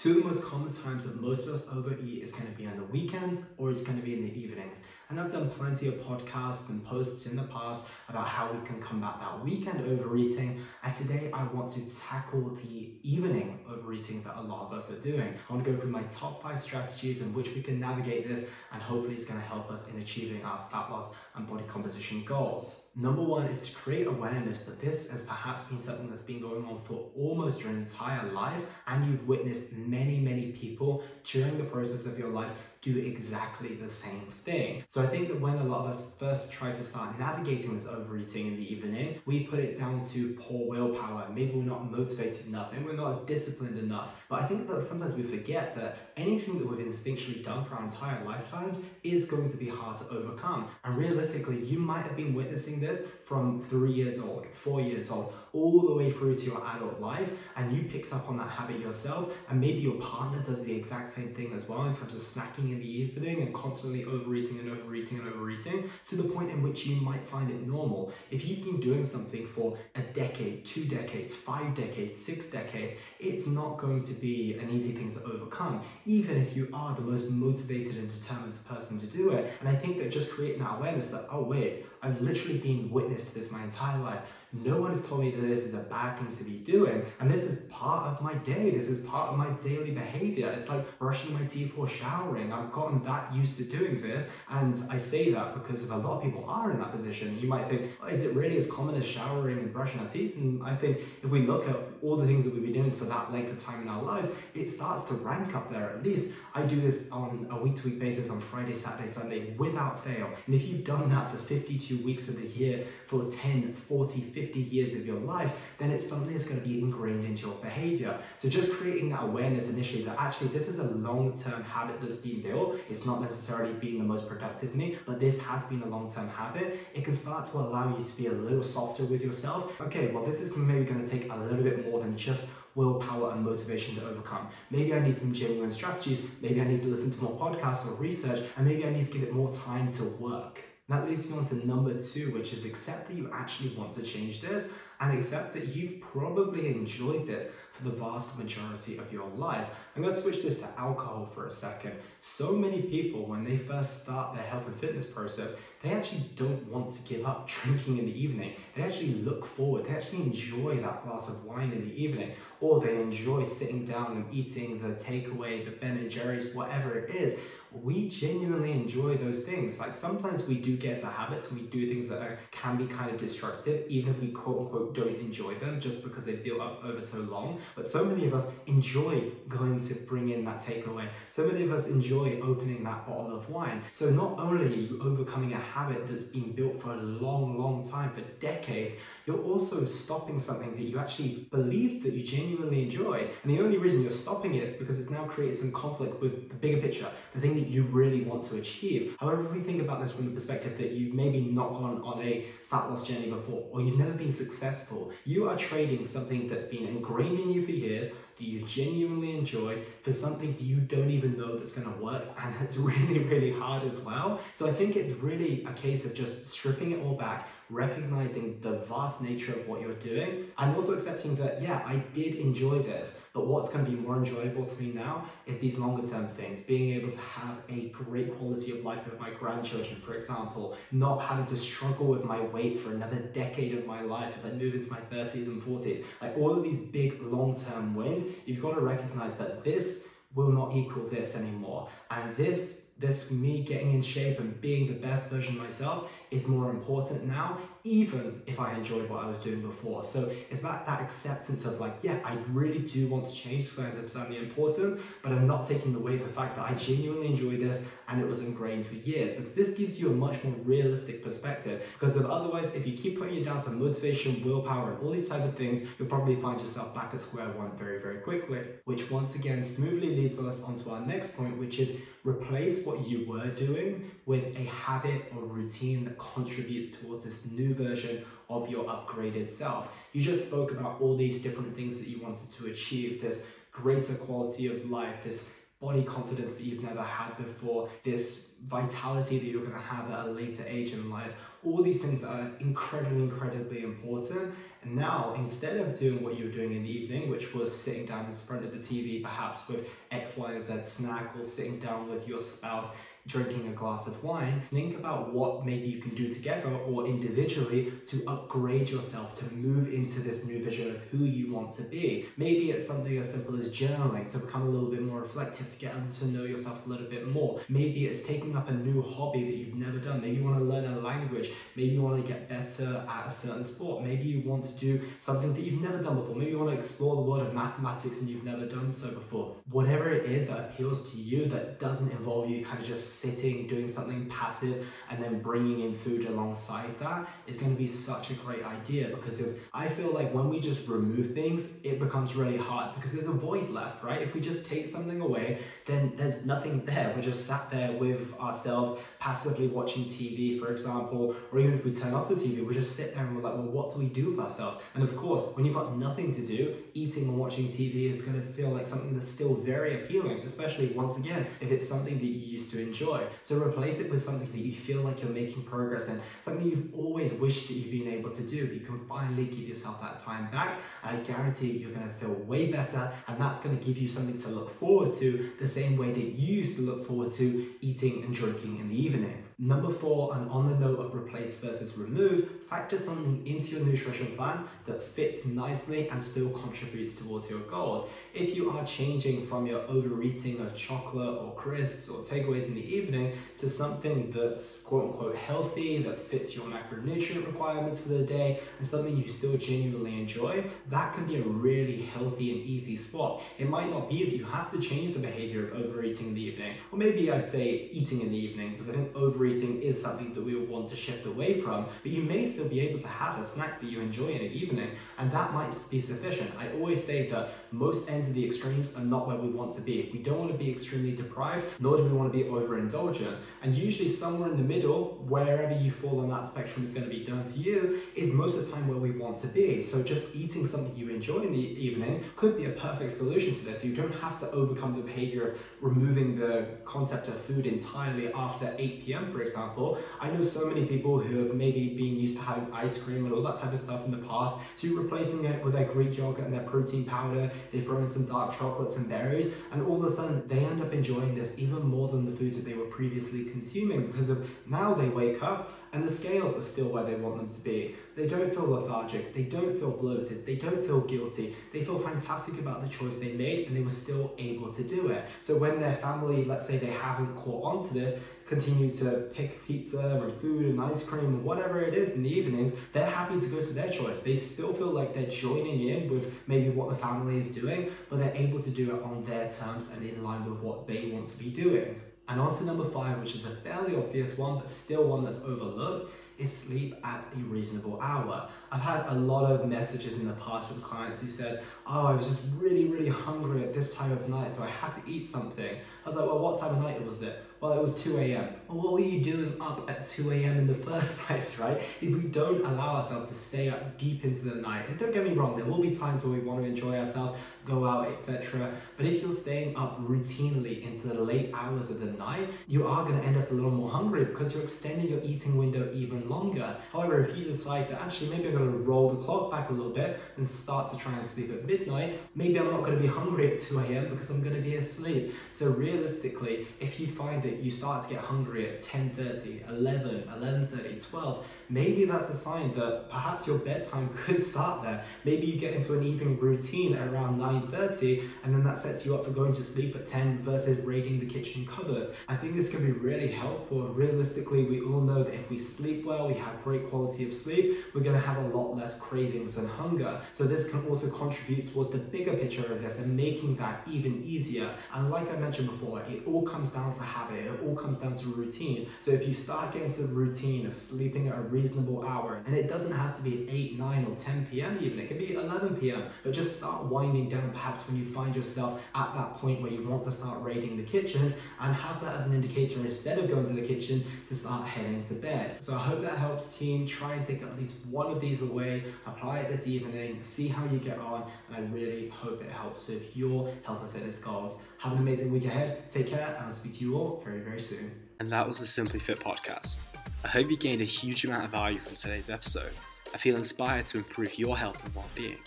Two of the most common times that most of us overeat is going to be on the weekends or it's going to be in the evenings. And I've done plenty of podcasts and posts in the past about how we can combat that weekend overeating. And today I want to tackle the evening overeating that a lot of us are doing. I want to go through my top five strategies in which we can navigate this, and hopefully it's going to help us in achieving our fat loss and body composition goals. Number one is to create awareness that this has perhaps been something that's been going on for almost your entire life, and you've witnessed many, many people during the process of your life do exactly the same thing. So I think that when a lot of us first try to start navigating this overeating in the evening, we put it down to poor willpower. Maybe we're not motivated enough, maybe we're not as disciplined enough. But I think that sometimes we forget that anything that we've instinctually done for our entire lifetimes is going to be hard to overcome. And realistically, you might have been witnessing this from three years old, four years old, all the way through to your adult life, and you picked up on that habit yourself, and maybe your partner does the exact same thing as well in terms of snacking in the evening and constantly overeating and overeating and overeating to the point in which you might find it normal. If you've been doing something for a decade, two decades, five decades, six decades, it's not going to be an easy thing to overcome, even if you are the most motivated and determined person to do it. And I think that just creating that awareness that, oh, wait, I've literally been witness to this my entire life. No one has told me that this is a bad thing to be doing. And this is part of my day. This is part of my daily behavior. It's like brushing my teeth or showering. I've gotten that used to doing this. And I say that because if a lot of people are in that position, you might think, oh, is it really as common as showering and brushing our teeth? And I think if we look at all the things that we've been doing for that length of time in our lives, it starts to rank up there at least. I do this on a week to week basis on Friday, Saturday, Sunday without fail. And if you've done that for 52 weeks of the year for 10, 40, 50, 50 years of your life, then it's something that's going to be ingrained into your behavior. So just creating that awareness initially that actually this is a long-term habit that's been built. It's not necessarily being the most productive me, but this has been a long-term habit. It can start to allow you to be a little softer with yourself. Okay, well this is maybe going to take a little bit more than just willpower and motivation to overcome. Maybe I need some genuine strategies. Maybe I need to listen to more podcasts or research, and maybe I need to give it more time to work. That leads me on to number two, which is accept that you actually want to change this and accept that you've probably enjoyed this for the vast majority of your life. I'm going to switch this to alcohol for a second. So many people, when they first start their health and fitness process, they actually don't want to give up drinking in the evening. They actually look forward, they actually enjoy that glass of wine in the evening, or they enjoy sitting down and eating the takeaway, the Ben and Jerry's, whatever it is we genuinely enjoy those things. Like sometimes we do get into habits and we do things that are, can be kind of destructive, even if we quote unquote don't enjoy them just because they built up over so long. But so many of us enjoy going to bring in that takeaway. So many of us enjoy opening that bottle of wine. So not only are you overcoming a habit that's been built for a long, long time, for decades, you're also stopping something that you actually believed that you genuinely enjoyed. And the only reason you're stopping it is because it's now created some conflict with the bigger picture, the thing that you really want to achieve. However, if we think about this from the perspective that you've maybe not gone on a fat loss journey before, or you've never been successful, you are trading something that's been ingrained in you for years, that you genuinely enjoy, for something you don't even know that's going to work, and it's really, really hard as well. So I think it's really a case of just stripping it all back, recognizing the vast nature of what you're doing, and also accepting that, yeah, I did enjoy this, but what's going to be more enjoyable to me now is these longer term things, being able to have a great quality of life with my grandchildren, for example, not having to struggle with my weight for another decade of my life as I move into my 30s and 40s. Like all of these big long term wins, you've got to recognize that this will not equal this anymore. And this, this me getting in shape and being the best version myself is more important now, even if I enjoyed what I was doing before. So it's about that acceptance of like, yeah, I really do want to change because I understand the importance, but I'm not taking away the fact that I genuinely enjoy this and it was ingrained for years. Because this gives you a much more realistic perspective. Because if otherwise, if you keep putting it down to motivation, willpower, and all these type of things, you'll probably find yourself back at square one very, very quickly. Which once again smoothly leads us onto our next point, which is replace what you were doing with a habit or routine that contributes towards this new version of your upgraded self. You just spoke about all these different things that you wanted to achieve this greater quality of life, this body confidence that you've never had before, this vitality that you're going to have at a later age in life, All these things are incredibly, incredibly important. And now, instead of doing what you were doing in the evening, which was sitting down in front of the TV, perhaps with X, Y, and Z snack, or sitting down with your spouse drinking a glass of wine, think about what maybe you can do together or individually to upgrade yourself to move into this new vision of who you want to be. Maybe it's something as simple as journaling to become a little bit more reflective, to get to know yourself a little bit more. Maybe it's taking up a new hobby that you've never done. Maybe you want to learn a language. Maybe you want to get better at a certain sport. Maybe you want to do something that you've never done before. Maybe you want to explore the world of mathematics and you've never done so before. Whatever it is that appeals to you that doesn't involve you kind of just sitting, doing something passive, and then bringing in food alongside that is going to be such a great idea because if I feel like when we just remove things, it becomes really hard because there's a void left, right? If we just take something away, then there's nothing there. We're just sat there with ourselves, passively watching TV, for example, or even if we turn off the TV, we just sit there and we're like, well, what do we do with ourselves? And of course, when you've got nothing to do, eating and watching TV is going to feel like something that's still very appealing, especially once again, if it's something that you used to enjoy. So replace it with something that you feel like you're making progress in, something you've always wished that you've been able to do, you can finally give yourself that time back. I guarantee you're going to feel way better, and that's going to give you something to look forward to the same way that you used to look forward to eating and drinking in the evening evening. Number four, and on the note of replace versus remove, factor something into your nutrition plan that fits nicely and still contributes towards your goals. If you are changing from your overeating of chocolate or crisps or takeaways in the evening to something that's quote unquote healthy, that fits your macronutrient requirements for the day, and something you still genuinely enjoy, that can be a really healthy and easy swap. It might not be that you have to change the behavior of overeating in the evening, or maybe I'd say eating in the evening, because I think overeating is something that we would want to shift away from, but you may still be able to have a snack that you enjoy in the evening, and that might be sufficient. I always say that most ends of the extremes are not where we want to be. We don't want to be extremely deprived, nor do we want to be overindulgent. And usually, somewhere in the middle, wherever you fall on that spectrum is going to be down to you, is most of the time where we want to be. So, just eating something you enjoy in the evening could be a perfect solution to this. You don't have to overcome the behavior of removing the concept of food entirely after 8 p.m., for example. I know so many people who have maybe been used to having ice cream and all that type of stuff in the past to replacing it with their Greek yogurt and their protein powder. They throw in some dark chocolates and berries, and all of a sudden they end up enjoying this even more than the foods that they were previously consuming because of now they wake up and the scales are still where they want them to be. They don't feel lethargic, they don't feel bloated, they don't feel guilty. They feel fantastic about the choice they made and they were still able to do it. So when their family, let's say they haven't caught on to this, continue to pick pizza or food and ice cream or whatever it is in the evenings, they're happy to go to their choice. They still feel like they're joining in with maybe what the family is doing, but they're able to do it on their terms and in line with what they want to be doing. And on to number five, which is a fairly obvious one, but still one that's overlooked, is sleep at a reasonable hour. I've had a lot of messages in the past from clients who said, Oh, I was just really, really hungry at this time of night, so I had to eat something. I was like, Well, what time of night was it? Well, it was 2 a.m. Well, oh, what were you doing up at 2 a.m. in the first place, right? If we don't allow ourselves to stay up deep into the night, and don't get me wrong, there will be times where we want to enjoy ourselves, go out, etc. But if you're staying up routinely into the late hours of the night, you are going to end up a little more hungry because you're extending your eating window even longer. However, if you decide that actually maybe I'm going to roll the clock back a little bit and start to try and sleep at midnight, maybe I'm not going to be hungry at 2 a.m. because I'm going to be asleep. So realistically, if you find that you start to get hungry at 10.30, 11, 11.30, 12, maybe that's a sign that perhaps your bedtime could start there. Maybe you get into an evening routine at around 9.30 and then that sets you up for going to sleep at 10 versus raiding the kitchen cupboards. I think this can be really helpful realistically we all know that if we sleep well, we have great quality of sleep, we're going to have a lot less cravings and hunger. So this can also contribute towards the bigger picture of this and making that even easier. And like I mentioned before, it all comes down to habit it all comes down to routine. So if you start getting to the routine of sleeping at a reasonable hour, and it doesn't have to be 8, 9, or 10 p.m. even, it can be 11 p.m., but just start winding down perhaps when you find yourself at that point where you want to start raiding the kitchens and have that as an indicator instead of going to the kitchen to start heading to bed. So I hope that helps team. Try and take at least one of these away, apply it this evening, see how you get on, and I really hope it helps with your health and fitness goals. Have an amazing week ahead. Take care, and I'll speak to you all very, very soon. And that was the Simply Fit podcast. I hope you gained a huge amount of value from today's episode. I feel inspired to improve your health and well being.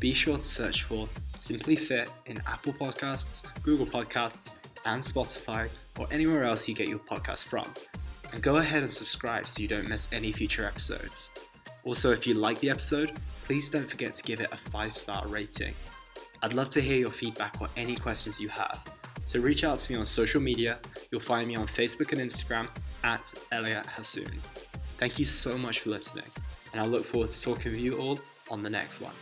Be sure to search for Simply Fit in Apple Podcasts, Google Podcasts, and Spotify, or anywhere else you get your podcast from. And go ahead and subscribe so you don't miss any future episodes. Also, if you like the episode, please don't forget to give it a 5 star rating. I'd love to hear your feedback or any questions you have. So reach out to me on social media. You'll find me on Facebook and Instagram at Elliot Hasoon. Thank you so much for listening, and I look forward to talking with you all on the next one.